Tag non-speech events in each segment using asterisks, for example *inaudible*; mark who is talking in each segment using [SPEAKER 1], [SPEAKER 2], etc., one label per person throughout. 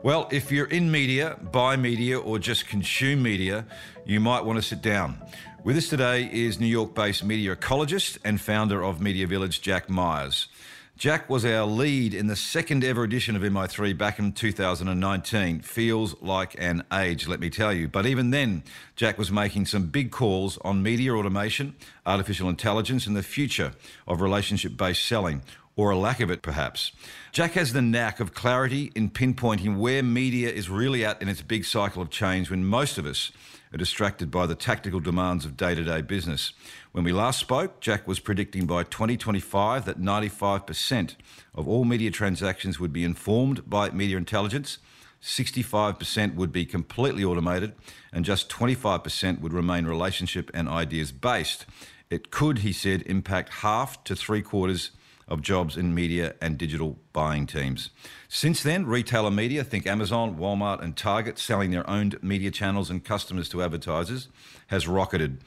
[SPEAKER 1] Well, if you're in media, buy media, or just consume media, you might want to sit down. With us today is New York based media ecologist and founder of MediaVillage, Jack Myers. Jack was our lead in the second ever edition of MI3 back in 2019. Feels like an age, let me tell you. But even then, Jack was making some big calls on media automation, artificial intelligence, and the future of relationship based selling, or a lack of it perhaps. Jack has the knack of clarity in pinpointing where media is really at in its big cycle of change when most of us are distracted by the tactical demands of day to day business. When we last spoke, Jack was predicting by 2025 that 95% of all media transactions would be informed by media intelligence, 65% would be completely automated, and just 25% would remain relationship and ideas based. It could, he said, impact half to three quarters of jobs in media and digital buying teams. Since then, retailer media, think Amazon, Walmart, and Target, selling their owned media channels and customers to advertisers, has rocketed.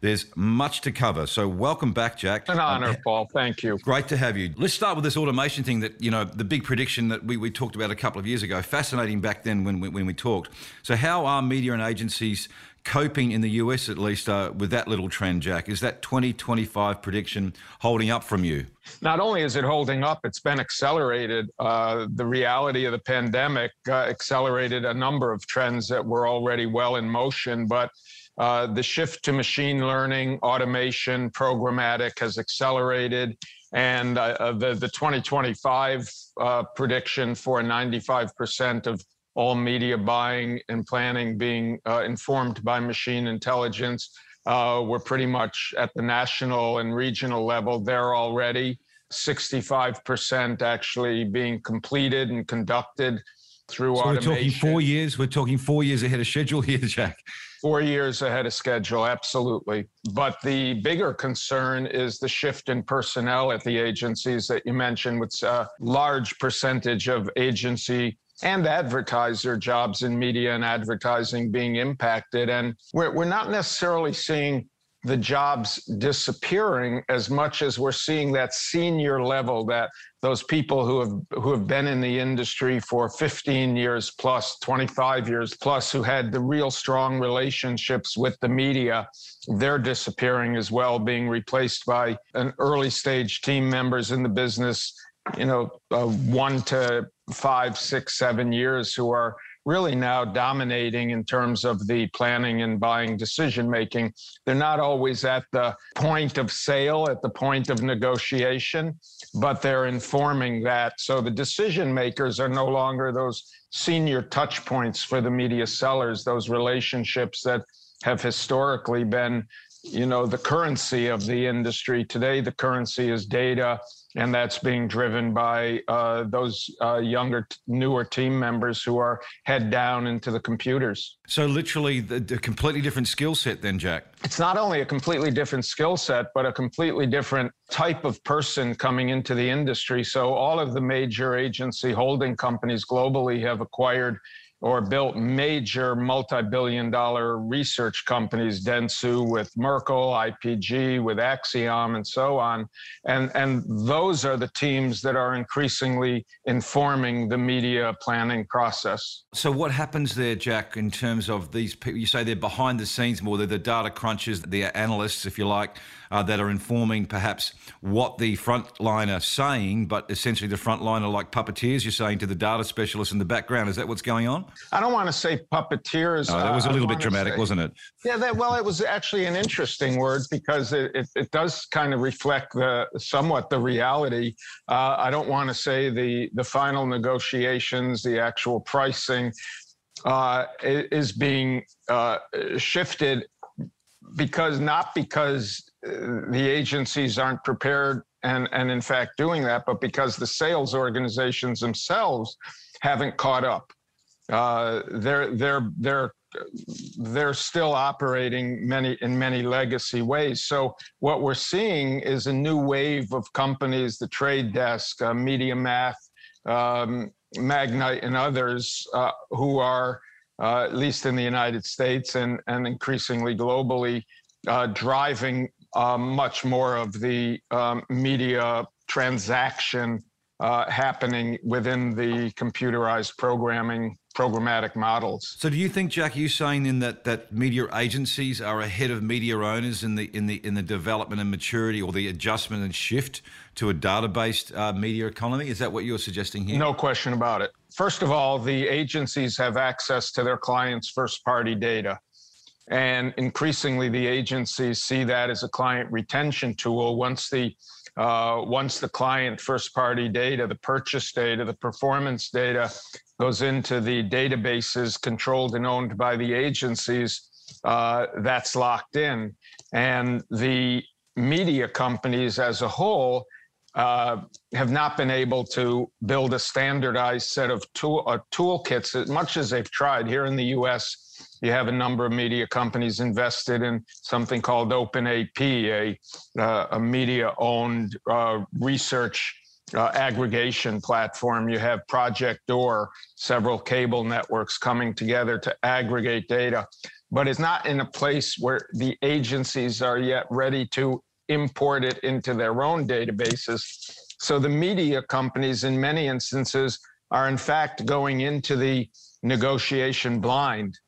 [SPEAKER 1] There's much to cover. So welcome back, Jack.
[SPEAKER 2] An honor, um, Paul. Thank you.
[SPEAKER 1] Great to have you. Let's start with this automation thing that, you know, the big prediction that we, we talked about a couple of years ago. Fascinating back then when we, when we talked. So how are media and agencies coping in the US at least uh, with that little trend, Jack? Is that 2025 prediction holding up from you?
[SPEAKER 2] Not only is it holding up, it's been accelerated. Uh, the reality of the pandemic uh, accelerated a number of trends that were already well in motion, but uh, the shift to machine learning, automation, programmatic has accelerated. And uh, uh the, the 2025 uh, prediction for 95% of all media buying and planning being uh, informed by machine intelligence. we're pretty much at the national and regional level there already. 65% actually being completed and conducted through so
[SPEAKER 1] automation. We're talking four years. We're talking four years ahead of schedule *laughs* here, Jack.
[SPEAKER 2] Four years ahead of schedule, absolutely. But the bigger concern is the shift in personnel at the agencies that you mentioned, with a large percentage of agency and advertiser jobs in media and advertising being impacted. And we're, we're not necessarily seeing the jobs disappearing as much as we're seeing that senior level that those people who have who have been in the industry for 15 years plus 25 years plus who had the real strong relationships with the media they're disappearing as well being replaced by an early stage team members in the business you know uh, one to five six seven years who are really now dominating in terms of the planning and buying decision making. They're not always at the point of sale, at the point of negotiation, but they're informing that. So the decision makers are no longer those senior touch points for the media sellers, those relationships that have historically been you know the currency of the industry today the currency is data and that's being driven by uh, those uh, younger, newer team members who are head down into the computers.
[SPEAKER 1] So, literally, the, the completely different skill set, then, Jack.
[SPEAKER 2] It's not only a completely different skill set, but a completely different type of person coming into the industry. So, all of the major agency holding companies globally have acquired or built major multi-billion dollar research companies, Dentsu with Merkle, IPG with Acxiom, and so on. And, and those are the teams that are increasingly informing the media planning process.
[SPEAKER 1] So what happens there, Jack, in terms of these people? You say they're behind the scenes more, they're the data crunchers, the analysts, if you like uh, that are informing perhaps what the frontline are saying, but essentially the frontline are like puppeteers, you're saying, to the data specialists in the background. Is that what's going on?
[SPEAKER 2] I don't want to say puppeteers.
[SPEAKER 1] Oh, that was a little bit dramatic,
[SPEAKER 2] say,
[SPEAKER 1] wasn't it?
[SPEAKER 2] Yeah, that, well, it was actually an interesting word because it, it, it does kind of reflect the somewhat the reality. Uh, I don't want to say the, the final negotiations, the actual pricing uh, is being uh, shifted because not because the agencies aren't prepared and, and in fact doing that, but because the sales organizations themselves haven't caught up. Uh, they're they're they're they're still operating many in many legacy ways. So what we're seeing is a new wave of companies, the Trade Desk, uh, MediaMath, um, Magnite, and others uh, who are, uh, at least in the United States and, and increasingly globally, uh, driving uh, much more of the um, media transaction uh, happening within the computerized programming programmatic models.
[SPEAKER 1] So, do you think, Jack, you saying then that that media agencies are ahead of media owners in the in the in the development and maturity or the adjustment and shift to a data-based uh, media economy? Is that what you're suggesting here?
[SPEAKER 2] No question about it. First of all, the agencies have access to their clients' first-party data. And increasingly, the agencies see that as a client retention tool. Once the uh, once the client first party data, the purchase data, the performance data goes into the databases controlled and owned by the agencies, uh, that's locked in. And the media companies as a whole uh, have not been able to build a standardized set of tool, uh, toolkits as much as they've tried. Here in the US, you have a number of media companies invested in something called OpenAP, a, uh, a media owned uh, research uh, aggregation platform. You have Project OAR, several cable networks coming together to aggregate data, but it's not in a place where the agencies are yet ready to import it into their own databases. So the media companies, in many instances, are in fact going into the negotiation blind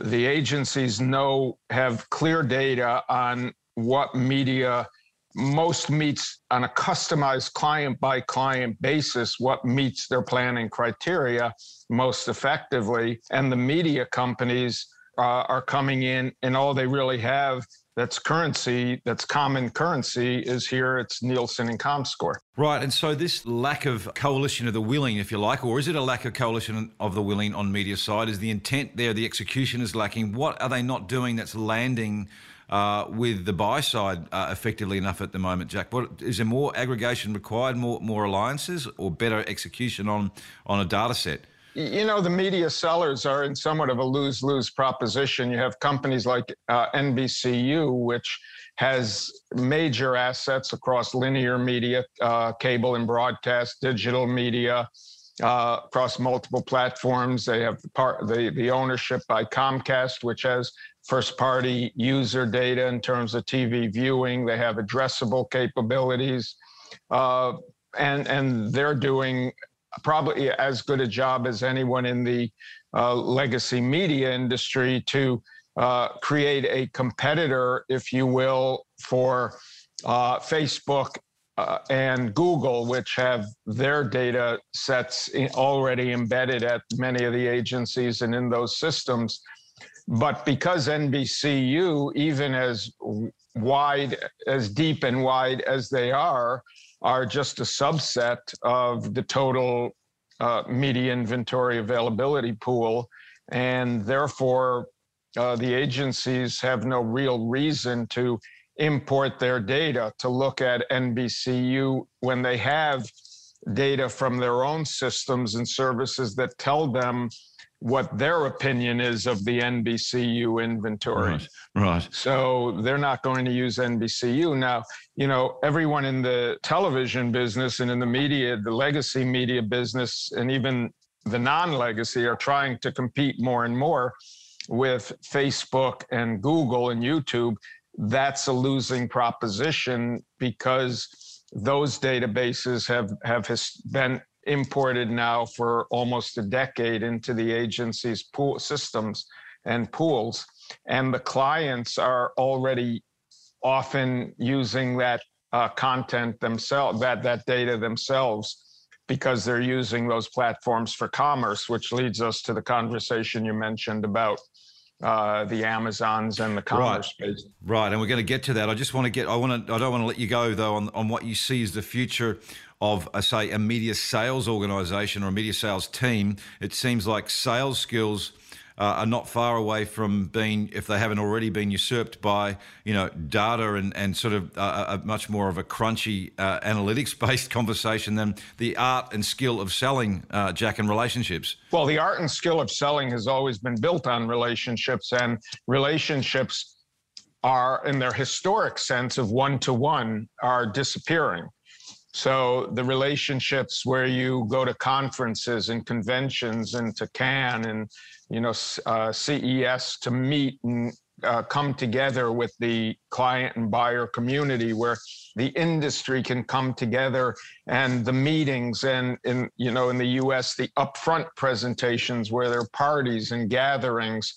[SPEAKER 2] the agencies know have clear data on what media most meets on a customized client by client basis what meets their planning criteria most effectively. And the media companies uh, are coming in and all they really have that's currency, that's common currency, is here it's Nielsen and ComScore.
[SPEAKER 1] Right. And so this lack of coalition of the willing, if you like, or is it a lack of coalition of the willing on media side? Is the intent there, the execution is lacking? What are they not doing that's landing uh, with the buy side uh, effectively enough at the moment, Jack? What, is there more aggregation required, more more alliances, or better execution on on a data set?
[SPEAKER 2] You know, the media sellers are in somewhat of a lose lose proposition. You have companies like uh, NBCU, which has major assets across linear media, uh, cable and broadcast, digital media, uh, across multiple platforms. They have part the, the ownership by Comcast, which has first party user data in terms of TV viewing. They have addressable capabilities. Uh, and, and they're doing probably as good a job as anyone in the uh, legacy media industry to uh, create a competitor, if you will, for uh, Facebook uh, and Google, which have their data sets already embedded at many of the agencies and in those systems. But because NBCU, even as wide, as deep and wide as they are, are just a subset of the total uh, media inventory availability pool. And therefore, uh, the agencies have no real reason to import their data to look at NBCU when they have data from their own systems and services that tell them what their opinion is of the NBCU inventory.
[SPEAKER 1] Right, right.
[SPEAKER 2] So they're not going to use NBCU. Now, you know, everyone in the television business and in the media, the legacy media business, and even the non legacy are trying to compete more and more with Facebook and Google and YouTube. That's a losing proposition because those databases have, have been imported now for almost a decade into the agency's pool systems and pools. And the clients are already often using that uh, content themselves, that, that data themselves, because they're using those platforms for commerce, which leads us to the conversation you mentioned about uh, the Amazons and the commerce
[SPEAKER 1] right. space. Right, and we're going to get to that. I just want to get. I want to. I don't want to let you go though on on what you see as the future of, a, say, a media sales organization or a media sales team. It seems like sales skills uh, are not far away from being, if they haven't already been usurped by, you know, data and, and sort of a, a much more of a crunchy uh, analytics-based *laughs* conversation than the art and skill of selling, uh, Jack, and relationships.
[SPEAKER 2] Well, the art and skill of selling has always been built on relationships, and relationships are, in their historic sense of one-to-one, are disappearing. So the relationships where you go to conferences and conventions and to Cannes and you know uh, CES to meet and uh, come together with the client and buyer community where the industry can come together and the meetings and in you know in the US the upfront presentations where there are parties and gatherings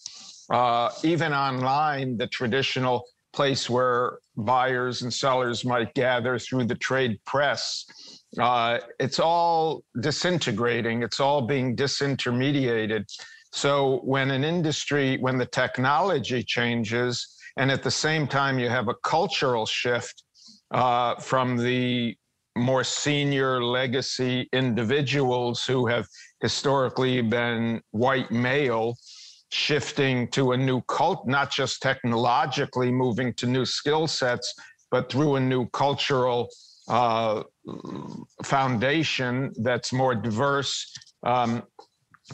[SPEAKER 2] uh, even online the traditional place where buyers and sellers might gather through the trade press. Uh, it's all disintegrating, it's all being disintermediated. So when an industry, when the technology changes, and at the same time you have a cultural shift uh, from the more senior legacy individuals who have historically been white male shifting to a new cult, not just technologically moving to new skill sets, but through a new cultural uh, foundation that's more diverse um,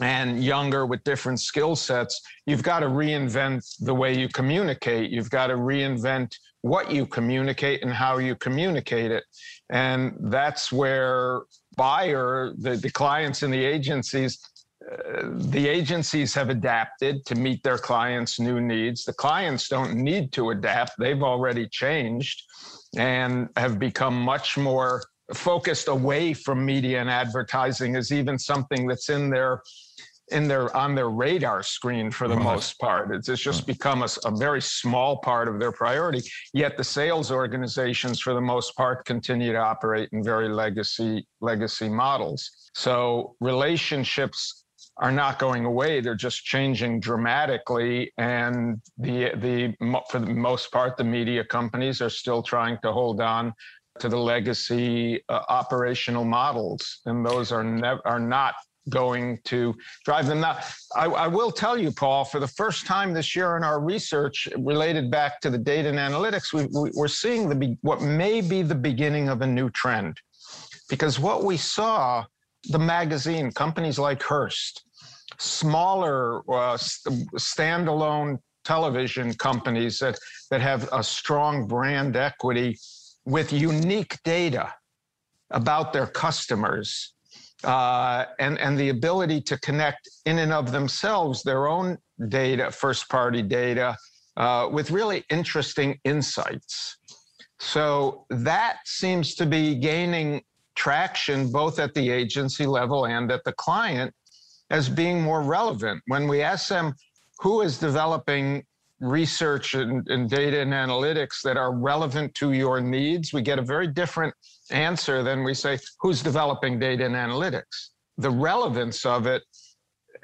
[SPEAKER 2] and younger with different skill sets. You've got to reinvent the way you communicate. You've got to reinvent what you communicate and how you communicate it. And that's where buyer, the, the clients and the agencies the agencies have adapted to meet their clients' new needs. The clients don't need to adapt, they've already changed and have become much more focused away from media and advertising as even something that's in their in their on their radar screen for the right. most part it's, it's just right. become a, a, very small part of their priority yet the sales organizations for the most part continue to operate in very legacy legacy models so relationships are not going away. They're just changing dramatically, and the the for the most part, the media companies are still trying to hold on to the legacy uh, operational models, and those are never are not going to drive them. Now, I, I, will tell you, Paul, for the first time this year in our research related back to the data and analytics, we, we, we're seeing the what may be the beginning of a new trend, because what we saw the magazine, companies like Hearst, smaller uh, standalone television companies that, that have a strong brand equity with unique data about their customers uh, and, and the ability to connect in and of themselves their own data, first party data, uh, with really interesting insights. So that seems to be gaining traction both at the agency level and at the client as being more relevant. When we ask them who is developing research and, and, data and analytics that are relevant to your needs, we get a very different answer than we say, who's developing data and analytics? The relevance of it,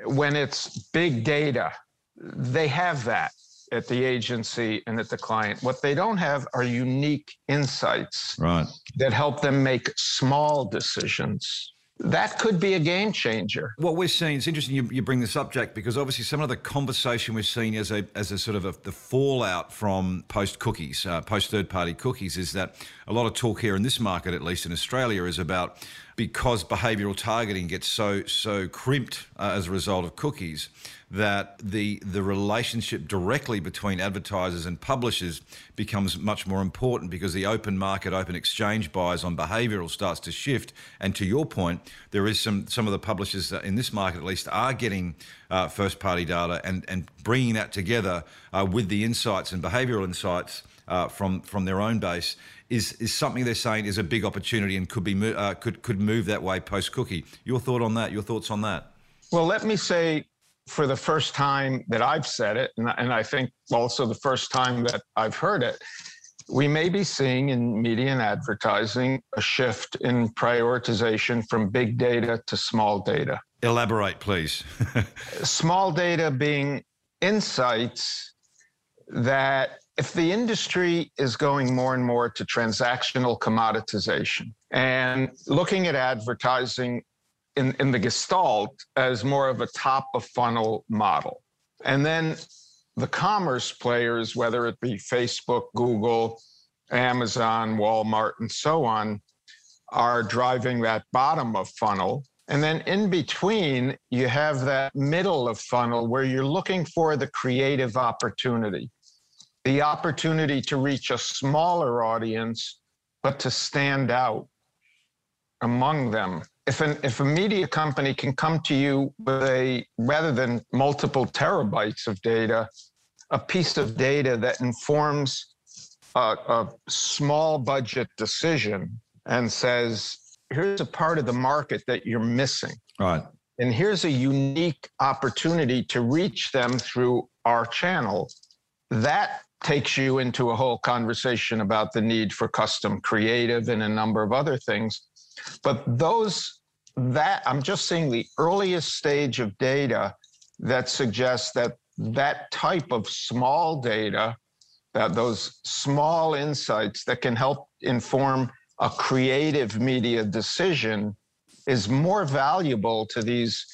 [SPEAKER 2] when it's big data, they have that at the agency and at the client. What they don't have are unique insights
[SPEAKER 1] right.
[SPEAKER 2] that help them make small decisions. That could be a game changer.
[SPEAKER 1] What we're seeing, it's interesting you, you bring this up, Jack, because obviously some of the conversation we're seeing as a, as a sort of a, the fallout from post cookies, uh, post third party cookies, is that a lot of talk here in this market, at least in Australia, is about because behavioural targeting gets so so crimped uh, as a result of cookies that the the relationship directly between advertisers and publishers becomes much more important because the open market, open exchange buys on behavioural starts to shift. And to your point, there is some some of the publishers in this market at least are getting uh, first party data and and bringing that together uh, with the insights and behavioural insights uh, from from their own base is is something they're saying is a big opportunity and could be uh, could could move that way post cookie. Your thought on that? Your thoughts on that?
[SPEAKER 2] Well, let me say for the first time that I've said it, and, and I think also the first time that I've heard it, we may be seeing in media and advertising a shift in prioritization from big data to small data.
[SPEAKER 1] Elaborate, please. *laughs*
[SPEAKER 2] small data being insights that if the industry is going more and more to transactional commoditization and looking at advertising in, in the gestalt as more of a top of funnel model. And then the commerce players, whether it be Facebook, Google, Amazon, Walmart, and so on, are driving that bottom of funnel. And then in between, you have that middle of funnel where you're looking for the creative opportunity, the opportunity to reach a smaller audience, but to stand out among them. If, an, if a media company can come to you with a, rather than multiple terabytes of data, a piece of data that informs a, a small budget decision and says, here's a part of the market that you're missing.
[SPEAKER 1] Right.
[SPEAKER 2] And here's a unique opportunity to reach them through our channel. That takes you into a whole conversation about the need for custom creative and a number of other things. But those, that, I'm just seeing the earliest stage of data that suggests that that type of small data, that those small insights that can help inform a creative media decision is more valuable to these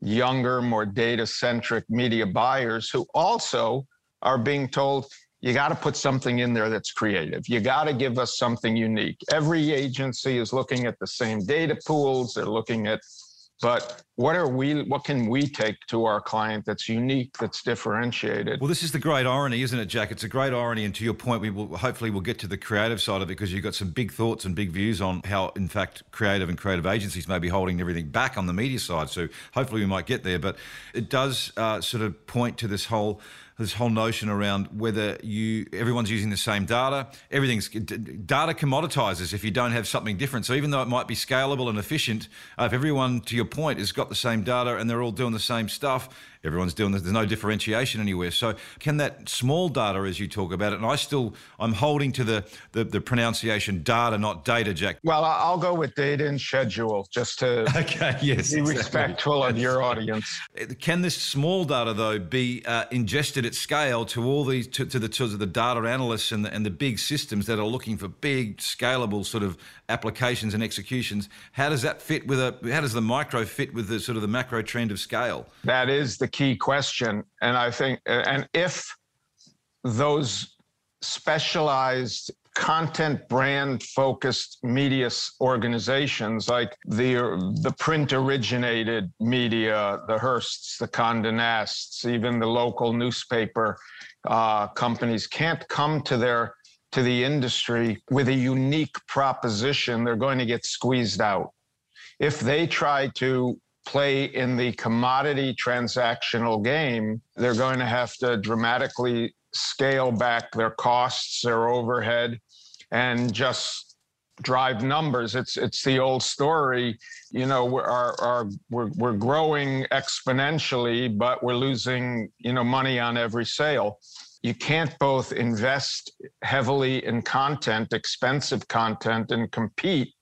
[SPEAKER 2] younger, more data centric media buyers who also are being told, you got to put something in there that's creative. You got to give us something unique. Every agency is looking at the same data pools, they're looking at but what are we what can we take to our client that's unique that's differentiated
[SPEAKER 1] well this is the great irony isn't it jack it's a great irony and to your point we will hopefully we'll get to the creative side of it because you've got some big thoughts and big views on how in fact creative and creative agencies may be holding everything back on the media side so hopefully we might get there but it does uh, sort of point to this whole this whole notion around whether you everyone's using the same data. Everything's data commoditizes if you don't have something different. So even though it might be scalable and efficient, uh, if everyone, to your point, has got the same data and they're all doing the same stuff, everyone's doing this. There's no differentiation anywhere. So can that small data, as you talk about it, and I still I'm holding to the the, the pronunciation data, not data, Jack.
[SPEAKER 2] Well, I'll go with data and schedule just to *laughs*
[SPEAKER 1] okay, yes,
[SPEAKER 2] be exactly. respectful of your audience.
[SPEAKER 1] Can this small data though be uh, ingested at scale to all these to, to the to the data analysts and the, and the big systems that are looking for big scalable sort of applications and executions? How does that fit with a? How does the micro fit with the sort of the macro trend of scale?
[SPEAKER 2] That is the key question. And I think, and if those specialized content brand focused media organizations like the the print originated media the hearsts the conde nasts even the local newspaper uh, companies can't come to their to the industry with a unique proposition they're going to get squeezed out if they try to play in the commodity transactional game, they're going to have to dramatically scale back their costs, their overhead, and just drive numbers. It's it's the old story. You know, we're, our, our, we're, we're growing exponentially, but we're losing, you know, money on every sale. You can't both invest heavily in content, expensive content, and compete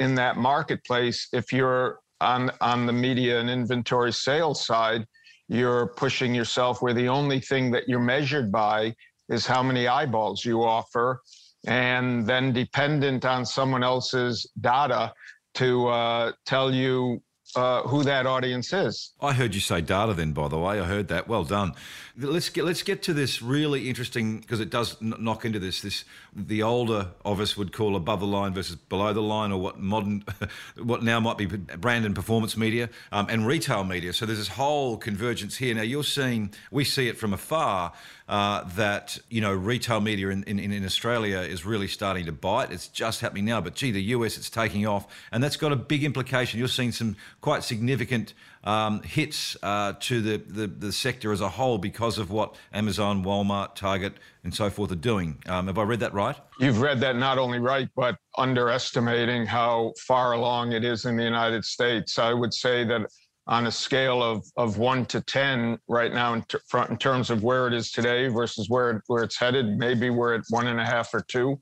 [SPEAKER 2] in that marketplace. If you're on on the media and inventory sales side, you're pushing yourself where the only thing that you're measured by is how many eyeballs you offer, and then dependent on someone else's data to uh, tell you uh, who that audience is.
[SPEAKER 1] I heard you say data then, by the way. I heard that. Well done. Let's get let's get to this really interesting because it does knock into this. This the older of us would call above the line versus below the line, or what modern, *laughs* what now might be brand and performance media um, and retail media. So there's this whole convergence here. Now you're seeing, we see it from afar uh, that you know retail media in, in, in Australia is really starting to bite. It's just happening now, but gee, the US it's taking off, and that's got a big implication. You're seeing some quite significant um, hits uh, to the, the, the sector as a whole because of what Amazon, Walmart, Target, and so forth are doing. Um, have I read that right?
[SPEAKER 2] You've read that not only right, but underestimating how far along it is in the United States. I would say that on a scale of, of one to 10 right now in, ter- in terms of where it is today versus where, it, where it's headed, maybe we're at one and a half or two.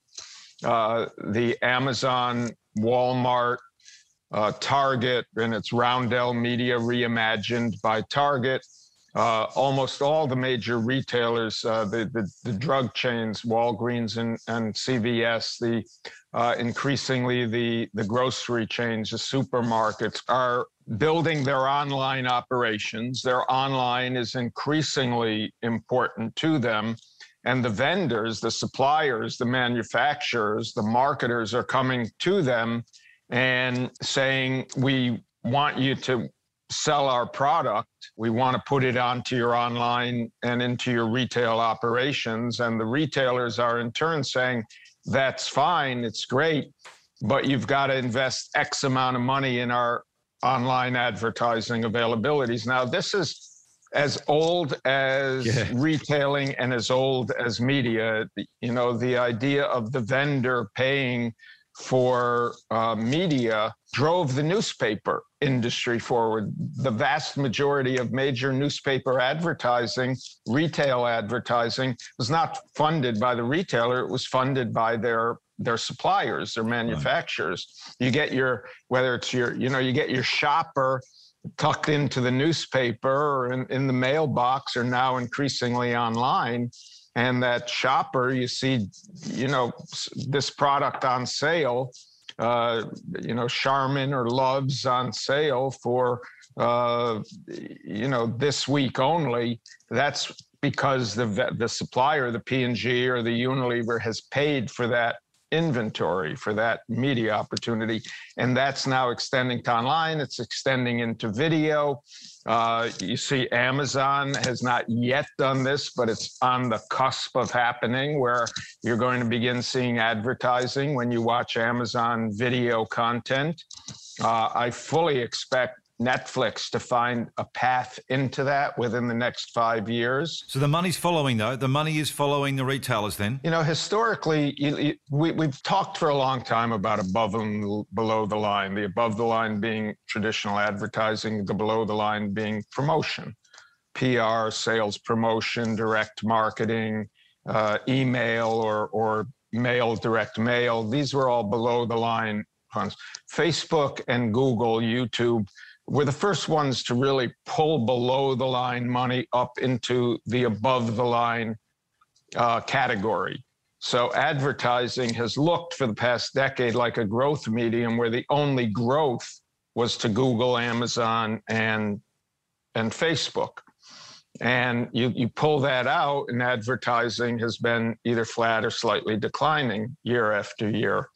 [SPEAKER 2] Uh, the Amazon, Walmart, uh, Target, and it's Roundel Media reimagined by Target. Uh, almost all the major retailers, uh, the, the, the drug chains, Walgreens and, and CVS, the uh, increasingly the the grocery chains, the supermarkets are building their online operations. Their online is increasingly important to them. And the vendors, the suppliers, the manufacturers, the marketers are coming to them and saying, We want you to sell our product. We want to put it onto your online and into your retail operations. And the retailers are in turn saying, That's fine, it's great, but you've got to invest X amount of money in our online advertising availabilities. Now, this is as old as yeah. retailing and as old as media. You know, the idea of the vendor paying for uh, media drove the newspaper industry forward. The vast majority of major newspaper advertising, retail advertising, was not funded by the retailer, it was funded by their their suppliers, their manufacturers. Right. You get your whether it's your, you know, you get your shopper tucked into the newspaper or in, in the mailbox or now increasingly online. And that shopper, you see, you know, this product on sale, uh, you know, Charmin or Love's on sale for, uh, you know, this week only. That's because the the supplier, the P and G or the Unilever, has paid for that inventory for that media opportunity. And that's now extending to online, it's extending into video. Uh, you see, Amazon has not yet done this, but it's on the cusp of happening where you're going to begin seeing advertising when you watch Amazon video content. Uh, I fully expect Netflix to find a path into that within the next five years.
[SPEAKER 1] So the money's following, though. The money is following the retailers then?
[SPEAKER 2] You know, historically, you, you, we, we've talked for a long time about above and below the line, the above the line being traditional advertising, the below the line being promotion, PR, sales promotion, direct marketing, uh, email or, or mail, direct mail. These were all below the line funds. Facebook and Google, YouTube, were the first ones to really pull below the line money up into the above the line uh, category. So advertising has looked for the past decade like a growth medium where the only growth was to Google, Amazon, and and Facebook. And you, you pull that out, and advertising has been either flat or slightly declining year after year.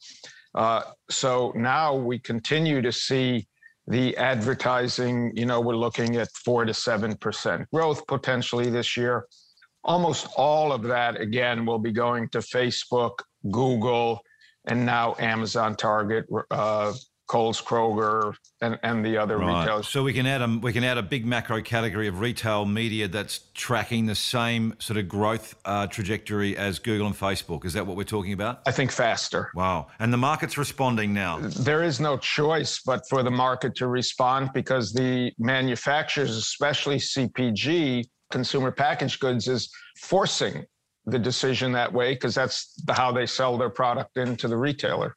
[SPEAKER 2] Uh, so now we continue to see the advertising, you know, we're looking at four to 7% growth potentially this year. Almost all of that, again, will be going to Facebook, Google, and now Amazon, Target, uh, Kohl's, Kroger, and, and the other right. retailers.
[SPEAKER 1] So we can add a we can add a big macro category of retail media that's tracking the same sort of growth uh, trajectory as Google and Facebook. Is that what we're talking about?
[SPEAKER 2] I think faster.
[SPEAKER 1] Wow! And the market's responding now.
[SPEAKER 2] There is no choice but for the market to respond because the manufacturers, especially CPG, consumer packaged goods, is forcing the decision that way because that's the, how they sell their product into the retailer.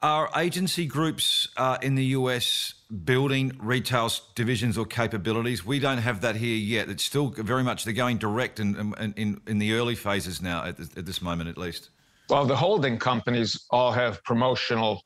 [SPEAKER 1] Are agency groups uh, in the US building retail divisions or capabilities? We don't have that here yet. It's still very much they're going direct in, in, in the early phases now, at, at this moment at least.
[SPEAKER 2] Well, the holding companies all have promotional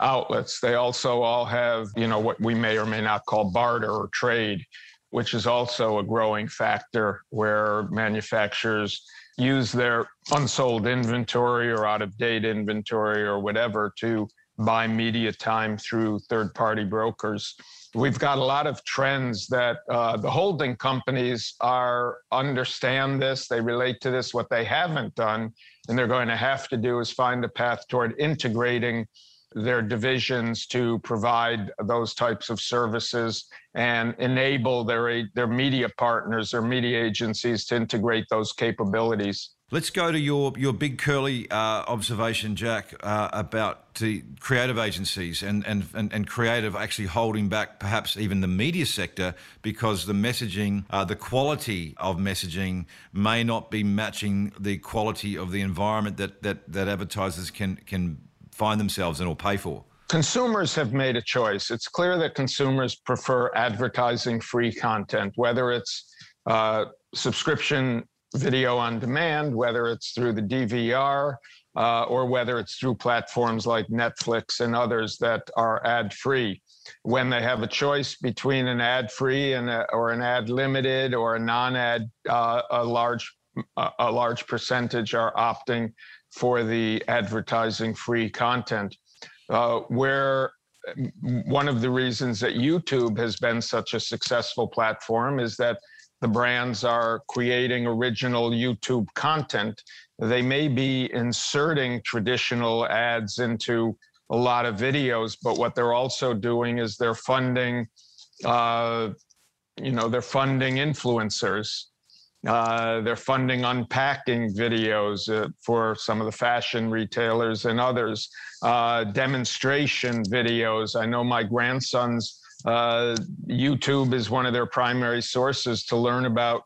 [SPEAKER 2] outlets. They also all have, you know, what we may or may not call barter or trade, which is also a growing factor where manufacturers use their unsold inventory or out of date inventory or whatever to buy media time through third party brokers. We've got a lot of trends that uh, the holding companies are understand this, they relate to this. What they haven't done, and they're going to have to do, is find a path toward integrating their divisions to provide those types of services and enable their their media partners, their media agencies to integrate those capabilities.
[SPEAKER 1] Let's go to your your big curly uh, observation, Jack, uh, about the creative agencies and, and, and, and, creative actually holding back perhaps even the media sector because the messaging, uh, the quality of messaging may not be matching the quality of the environment that, that, that advertisers can can find themselves in or pay for?
[SPEAKER 2] Consumers have made a choice. It's clear that consumers prefer advertising free content, whether it's uh, subscription video on demand, whether it's through the DVR uh, or whether it's through platforms like Netflix and others that are ad free. When they have a choice between an ad free and or an ad limited or a non ad, uh, a large a large percentage are opting for the advertising free content. Uh, where one of the reasons that YouTube has been such a successful platform is that the brands are creating original YouTube content. They may be inserting traditional ads into a lot of videos, but what they're also doing is they're funding, uh, you know, they're funding influencers. Uh, they're funding unpacking videos uh, for some of the fashion retailers and others, uh, demonstration videos. I know my grandson's uh, YouTube is one of their primary sources to learn about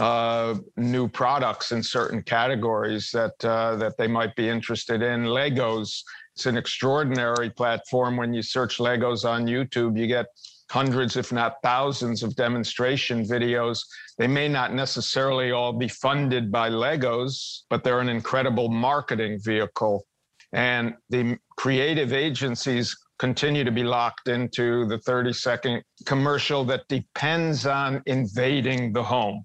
[SPEAKER 2] uh, new products in certain categories that uh, that they might be interested in. Legos, it's an extraordinary platform. When you search Legos on YouTube, you get hundreds, if not thousands, of demonstration videos. They may not necessarily all be funded by Legos, but they're an incredible marketing vehicle. And the creative agencies continue to be locked into the 30 second commercial that depends on invading the home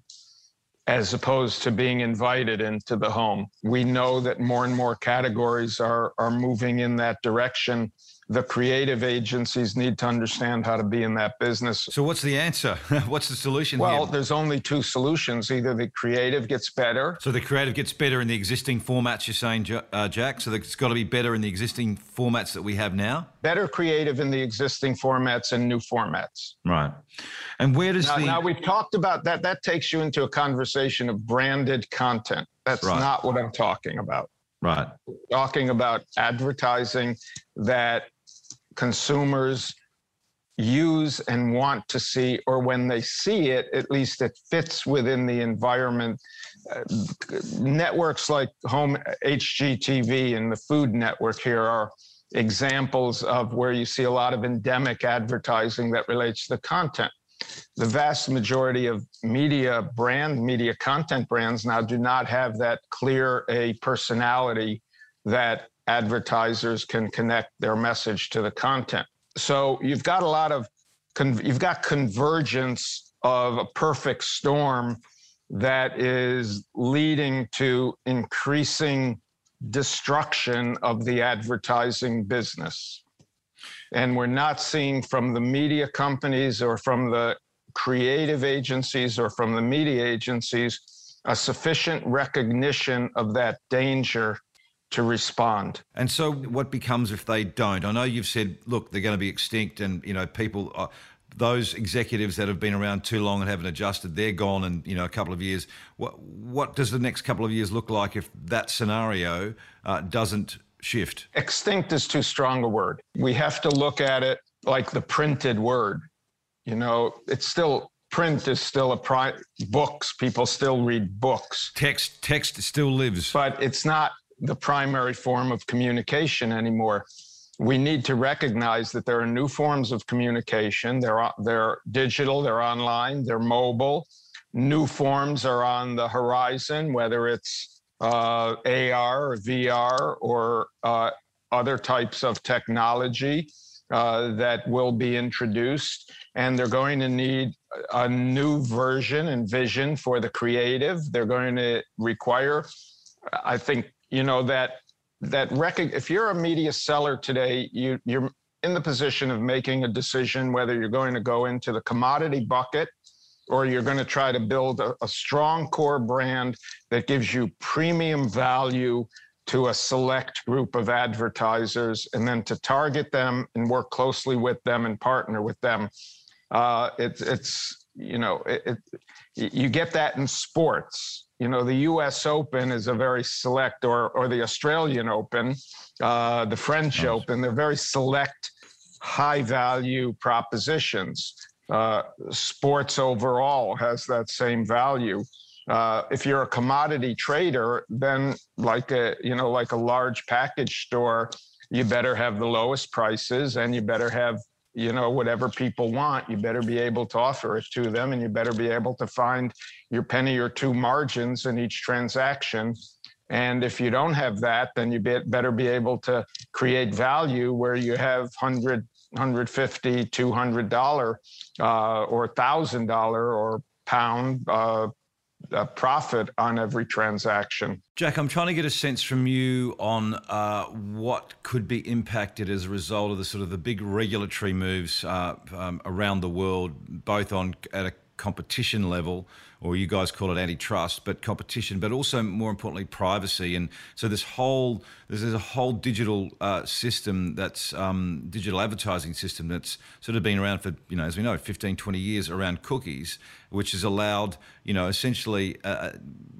[SPEAKER 2] as opposed to being invited into the home. We know that more and more categories are, are moving in that direction the creative agencies need to understand how to be in that business.
[SPEAKER 1] So, what's the answer? *laughs* what's the solution?
[SPEAKER 2] Well,
[SPEAKER 1] here?
[SPEAKER 2] there's only two solutions. Either the creative gets better.
[SPEAKER 1] So, the creative gets better in the existing formats, you're saying, uh, Jack? So, it's got to be better in the existing formats that we have now?
[SPEAKER 2] Better creative in the existing formats and new formats.
[SPEAKER 1] Right. And where does
[SPEAKER 2] now,
[SPEAKER 1] the.
[SPEAKER 2] Now, we've talked about that. That takes you into a conversation of branded content. That's right. not what I'm talking about.
[SPEAKER 1] Right.
[SPEAKER 2] talking about advertising that consumers use and want to see, or when they see it, at least it fits within the environment. Uh, networks like Home HGTV and the Food Network here are examples of where you see a lot of endemic advertising that relates to the content. The vast majority of media brand, media content brands now do not have that clear a personality that advertisers can connect their message to the content. So you've got a lot of, you've got convergence of a perfect storm that is leading to increasing destruction of the advertising business. And we're not seeing from the media companies or from the creative agencies or from the media agencies a sufficient recognition of that danger to respond.
[SPEAKER 1] And so, what becomes if they don't? I know you've said, look, they're going to be extinct, and you know, people, uh, those executives that have been around too long and haven't adjusted, they're gone in you know a couple of years. What what does the next couple of years look like if that scenario uh, doesn't shift?
[SPEAKER 2] Extinct is too strong a word. We have to look at it like the printed word. You know, it's still print is still a pri- books. People still read books.
[SPEAKER 1] Text text still lives,
[SPEAKER 2] but it's not the primary form of communication anymore. We need to recognize that there are new forms of communication. They're, they're digital, they're online, they're mobile. New forms are on the horizon, whether it's uh, AR or VR or uh, other types of technology uh, that will be introduced. And they're going to need a new version and vision for the creative. They're going to require, I think, you know that that if you're a media seller today you you're in the position of making a decision whether you're going to go into the commodity bucket or you're going to try to build a, a strong core brand that gives you premium value to a select group of advertisers and then to target them and work closely with them and partner with them. Uh, it's it's you know it, it, you get that in sports you know, the U.S. Open is a very select, or or the Australian Open, uh, the French nice. Open. They're very select, high value propositions. Uh, sports overall has that same value. Uh, if you're a commodity trader, then like a you know like a large package store, you better have the lowest prices and you better have you know whatever people want you better be able to offer it to them and you better be able to find your penny or two margins in each transaction And if you don't have that, then you better be able to create value where you have 100 150 200 dollar uh, or thousand dollar or pound uh, profit on every transaction.
[SPEAKER 1] Jack, I'm trying to get a sense from you on uh, what could be impacted as a result of the sort of the big regulatory moves uh, um, around the world, both on at a competition level, or you guys call it antitrust, but competition, but also more importantly privacy. And so this whole there's, a whole digital uh, system that's um, digital advertising system that's sort of been around for you know as we know 15, 20 years around cookies, which has allowed you know essentially uh, uh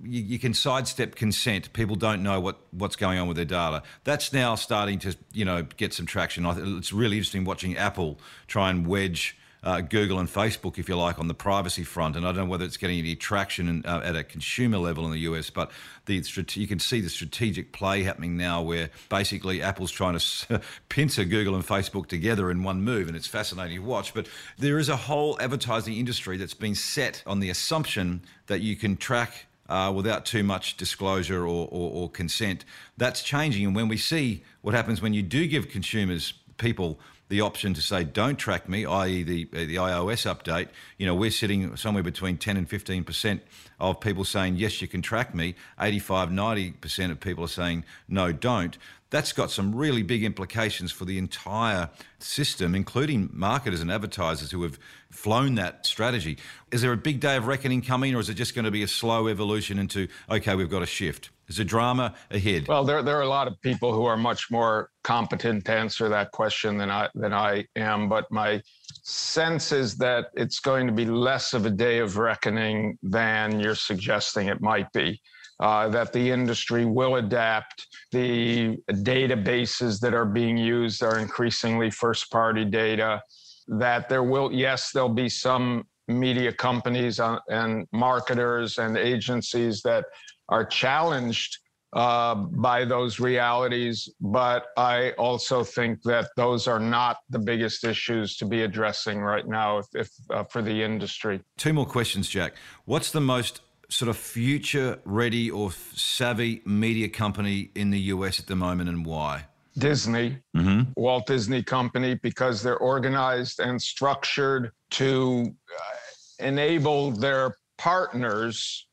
[SPEAKER 1] you, you can sidestep consent. People don't know what what's going on with their data. That's now starting to you know get some traction. It's really interesting watching Apple try and wedge uh, Google and Facebook, if you like, on the privacy front. And I don't know whether it's getting any traction in, uh, at a consumer level in the US, but the you can see the strategic play happening now where basically Apple's trying to *laughs* pincer Google and Facebook together in one move. And it's fascinating to watch. But there is a whole advertising industry that's been set on the assumption that you can track uh, without too much disclosure or, or, or, consent. That's changing. And when we see what happens when you do give consumers, people, the option to say don't track me, i.e. the uh, the iOS update, you know, we're sitting somewhere between 10 and 15% of people saying yes, you can track me. 85, 90% of people are saying no, don't. That's got some really big implications for the entire system, including marketers and advertisers who have flown that strategy. Is there a big day of reckoning coming, or is it just going to be a slow evolution into okay, we've got a shift? Is a drama ahead?
[SPEAKER 2] Well, there, there are a lot of people who are much more competent to answer that question than I than I am. But my sense is that it's going to be less of a day of reckoning than you're suggesting it might be. Uh, that the industry will adapt. The databases that are being used are increasingly first party data. That there will, yes, there'll be some media companies and marketers and agencies that are challenged uh, by those realities. But I also think that those are not the biggest issues to be addressing right now if, if uh, for the industry.
[SPEAKER 1] Two more questions, Jack. What's the most sort of future ready or savvy media company in the US at the moment and why?
[SPEAKER 2] Disney, mm-hmm. Walt Disney Company, because they're organized and structured to uh, enable their partners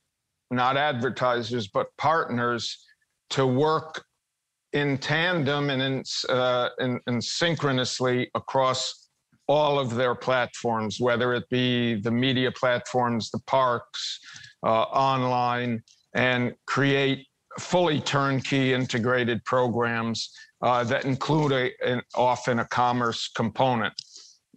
[SPEAKER 2] not advertisers, but partners to work in tandem and in, uh, synchronously across all of their platforms, whether it be the media platforms, the parks, uh, online, and create fully turnkey integrated programs uh, that include a, an, often a commerce component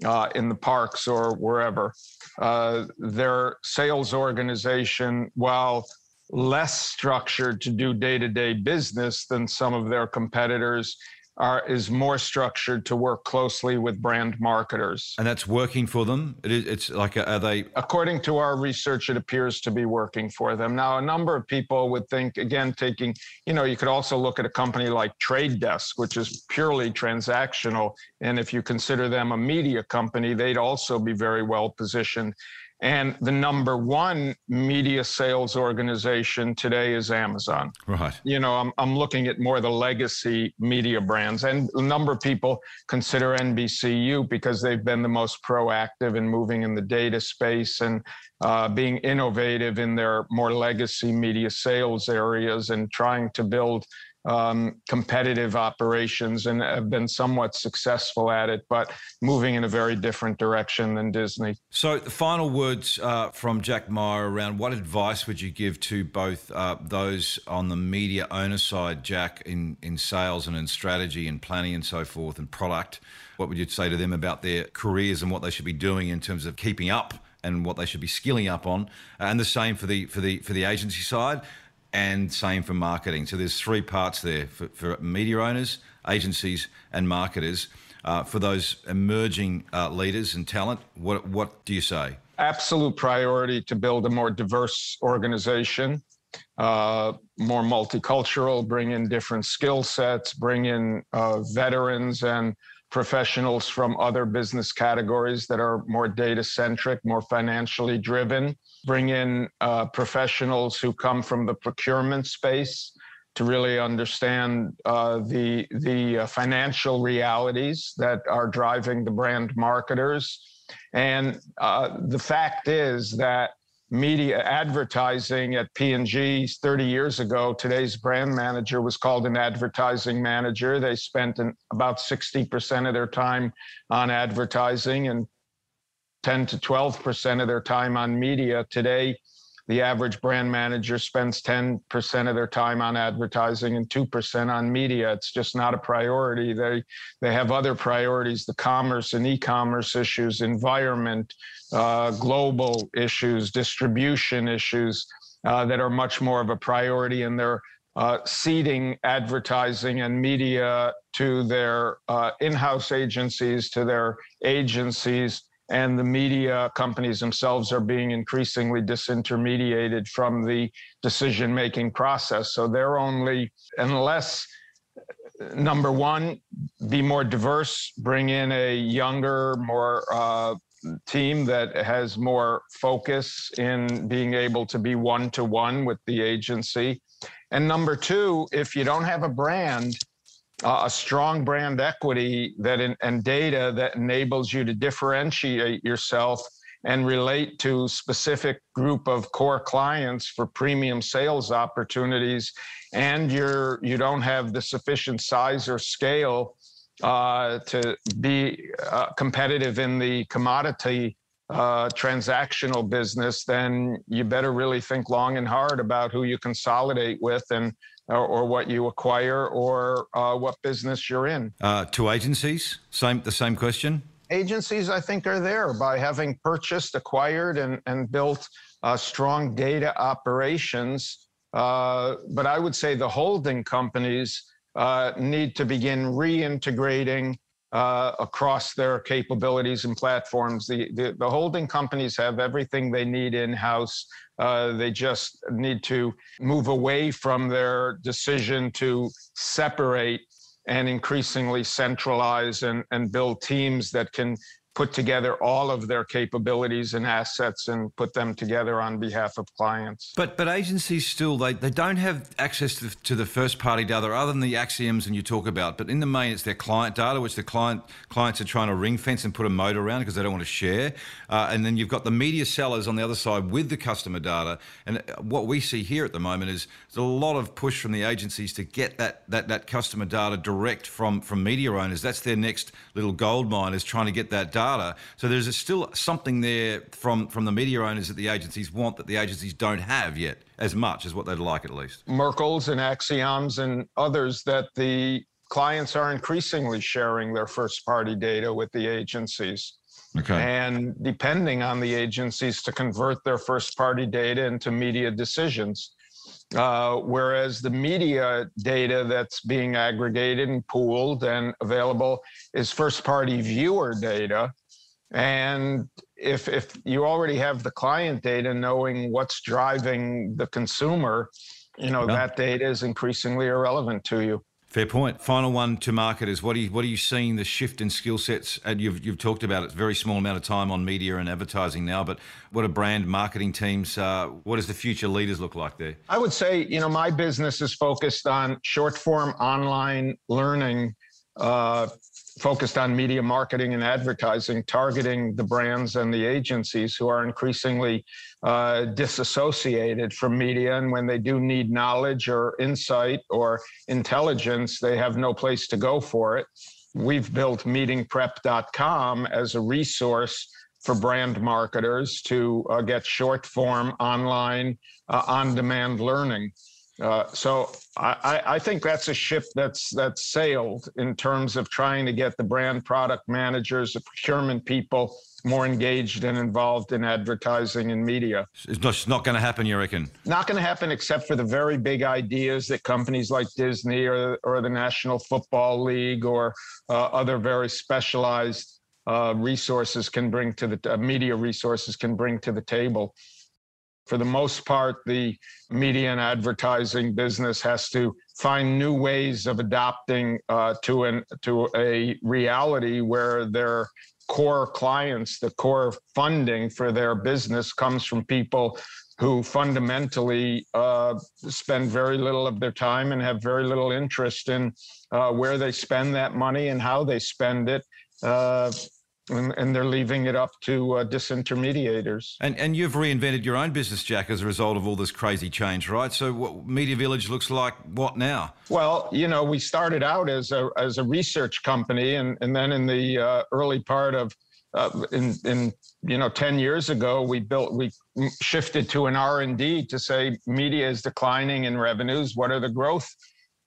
[SPEAKER 2] uh, in the parks or wherever. Uh, their sales organization, while less structured to do day to day business than some of their competitors, are, is more structured to work closely with brand marketers.
[SPEAKER 1] And that's working for them. It is, it's like, are they?
[SPEAKER 2] According to our research, it appears to be working for them. Now, a number of people would think, again, taking, you know, you could also look at a company like Trade Desk, which is purely transactional. And if you consider them a media company, they'd also be very well positioned. And the number one media sales organization today is Amazon.
[SPEAKER 1] Right.
[SPEAKER 2] You know, I'm, I'm looking at more the legacy media brands. And a number of people consider NBCU because they've been the most proactive in moving in the data space and uh, being innovative in their more legacy media sales areas and trying to build um, competitive operations and have been somewhat successful at it, but moving in a very different direction than Disney.
[SPEAKER 1] So, the final words uh, from Jack Myers around what advice would you give to both uh, those on the media owner side, Jack, in, in sales and in strategy and planning and so forth and product? What would you say to them about their careers and what they should be doing in terms of keeping up? and what they should be skilling up on, and the same for the for the for the agency side and same for marketing. So there's three parts there for, for media owners, agencies, and marketers. Uh, for those emerging uh, leaders and talent, what what do you say?
[SPEAKER 2] Absolute priority to build a more diverse organization, uh, more multicultural, bring in different skill sets, bring in uh, veterans and professionals from other business categories that are more data centric, more financially driven, bring in uh, professionals who come from the procurement space to really understand uh, the the uh, financial realities that are driving the brand marketers. And uh, the fact is that media advertising at P&G 30 years ago, today's brand manager was called an advertising manager. They spent an, about 60% of their time on advertising and 10 to 12% of their time on media. Today, the average brand manager spends 10% of their time on advertising and 2% on media. It's just not a priority. They they have other priorities, the commerce and e-commerce issues, environment, uh, global issues, distribution issues uh, that are much more of a priority and they're uh, seeding advertising and media to their uh, in-house agencies, to their agencies, and the media companies themselves are being increasingly disintermediated from the decision making process. So they're only, unless number one, be more diverse, bring in a younger, more uh, team that has more focus in being able to be one to one with the agency. And number two, if you don't have a brand, uh, a strong brand equity that in, and data that enables you to differentiate yourself and relate to specific group of core clients for premium sales opportunities. And you're you don't have the sufficient size or scale uh, to be uh, competitive in the commodity uh, transactional business, then you better really think long and hard about who you consolidate with and or, or what you acquire or uh, what business you're in.
[SPEAKER 1] Uh, to agencies, same the same question.
[SPEAKER 2] Agencies, I think, are there by having purchased, acquired, and and built uh, strong data operations. Uh, but I would say the holding companies uh, need to begin reintegrating uh, across their capabilities and platforms. The, the, the, holding companies have everything they need in house. Uh, they just need to move away from their decision to separate and increasingly centralize and, and build teams that can put together all of their capabilities and assets and put them together on behalf of clients.
[SPEAKER 1] But but agencies still they, they don't have access to the, to the first party data other than the Acxioms and you talk about. But in the main, it's their client data, which the client clients are trying to ring fence and put a moat around because they don't want to share. Uh, and then you've got the media sellers on the other side with the customer data. And what we see here at the moment is there's a lot of push from the agencies to get that that that customer data direct from from media owners. That's their next little gold mine is trying to get that data data. So there's still something there from, from the media owners that the agencies want that the agencies don't have yet as much as what they'd like at least.
[SPEAKER 2] Merkle's and Acxioms and others that the clients are increasingly sharing their first party data with the agencies. Okay. And depending on the agencies to convert their first party data into media decisions. Uh, whereas the media data that's being aggregated and pooled and available is first party viewer data. And if, if you already have the client data knowing what's driving the consumer, you know, that data is increasingly irrelevant to you.
[SPEAKER 1] Fair point. Final one to marketers. What are you, what are you seeing the shift in skill sets? And you've, you've talked about it, very small amount of time on media and advertising now, but what are brand marketing teams? Uh, what does the future leaders look like there?
[SPEAKER 2] I would say, you know, my business is focused on short form online learning uh, focused on media marketing and advertising, targeting the brands and the agencies who are increasingly uh, disassociated from media. And when they do need knowledge or insight or intelligence, they have no place to go for it. We've built meetingprep.com as a resource for brand marketers to uh, get short form online uh, on demand learning. Uh, so I, I, think that's a ship that's that's sailed in terms of trying to get the brand product managers, the procurement people more engaged and involved in advertising and media.
[SPEAKER 1] It's not, not going to happen, you reckon?
[SPEAKER 2] Not going to happen, except for the very big ideas that companies like Disney or, or the National Football League or uh, other very specialized uh, resources can bring to the uh, media resources can bring to the table for the most part, the media and advertising business has to find new ways of adapting uh, to an to a reality where their core clients, the core funding for their business comes from people who fundamentally uh, spend very little of their time and have very little interest in uh, where they spend that money and how they spend it. And, and, they're leaving it up to uh, disintermediators.
[SPEAKER 1] And and you've reinvented your own business, Jack, as a result of all this crazy change, right? So, what MediaVillage looks like what now?
[SPEAKER 2] Well, you know, we started out as a as a research company, and and then in the uh, early part of uh, in in you know 10 years ago we built we shifted to an r&d to say media is declining in revenues what are the growth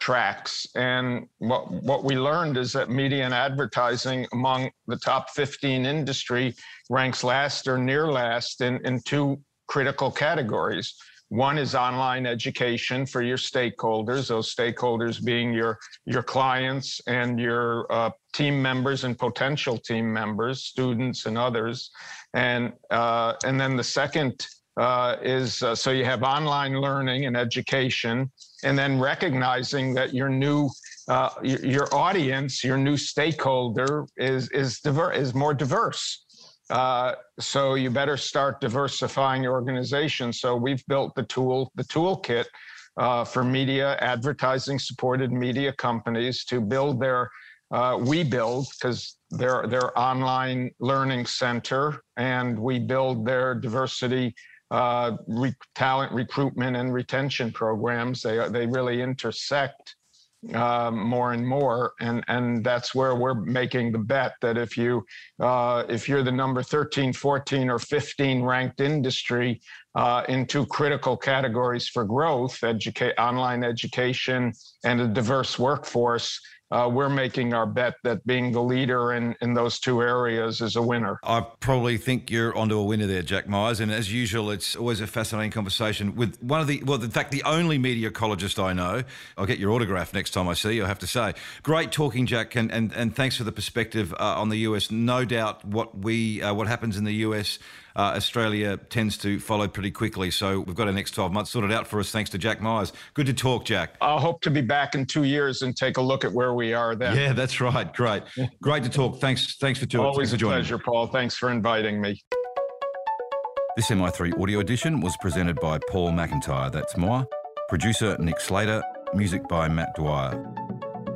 [SPEAKER 2] tracks. And what what we learned is that media and advertising among the top 15 industry ranks last or near last in in two critical categories. One is online education for your stakeholders, those stakeholders being your your clients and your uh, team members and potential team members, students and others, and uh, and then the second uh, is uh, so you have online learning and education, and then recognizing that your new uh, your, audience, your new stakeholder is is diver- is more diverse. Uh, so you better start diversifying your organization. So we've built the tool, the toolkit uh, for media advertising supported media companies to build their uh, we build because they're their online learning center and we build their diversity uh, re- talent recruitment and retention programs. They they really intersect uh, more and more, and and that's where we're making the bet that if you uh, if you're the number 13, 14, or 15 ranked industry uh, into critical categories for growth, educate online education and a diverse workforce, uh, we're making our bet that being the leader in, in those two areas is a winner.
[SPEAKER 1] I probably think you're onto a winner there, Jack Myers. And as usual, it's always a fascinating conversation with one of the, well, in fact, the only media ecologist I know. I'll get your autograph next time I see you, I have to say. Great talking, Jack, and, and, and thanks for the perspective uh, on the US. No doubt what we, uh, what happens in the US uh, Australia tends to follow pretty quickly. So we've got our next 12 months sorted out for us thanks to Jack Myers. Good to talk, Jack.
[SPEAKER 2] I'll hope to be back in two years and take a look at where we are then.
[SPEAKER 1] Yeah, that's right. Great. Great to talk. Thanks. Thanks for talking.
[SPEAKER 2] Always
[SPEAKER 1] thanks
[SPEAKER 2] a pleasure, Paul. Thanks for inviting me.
[SPEAKER 1] This MI3 audio edition was presented by Paul McIntyre. That's more. Producer Nick Slater. Music by Matt Dwyer.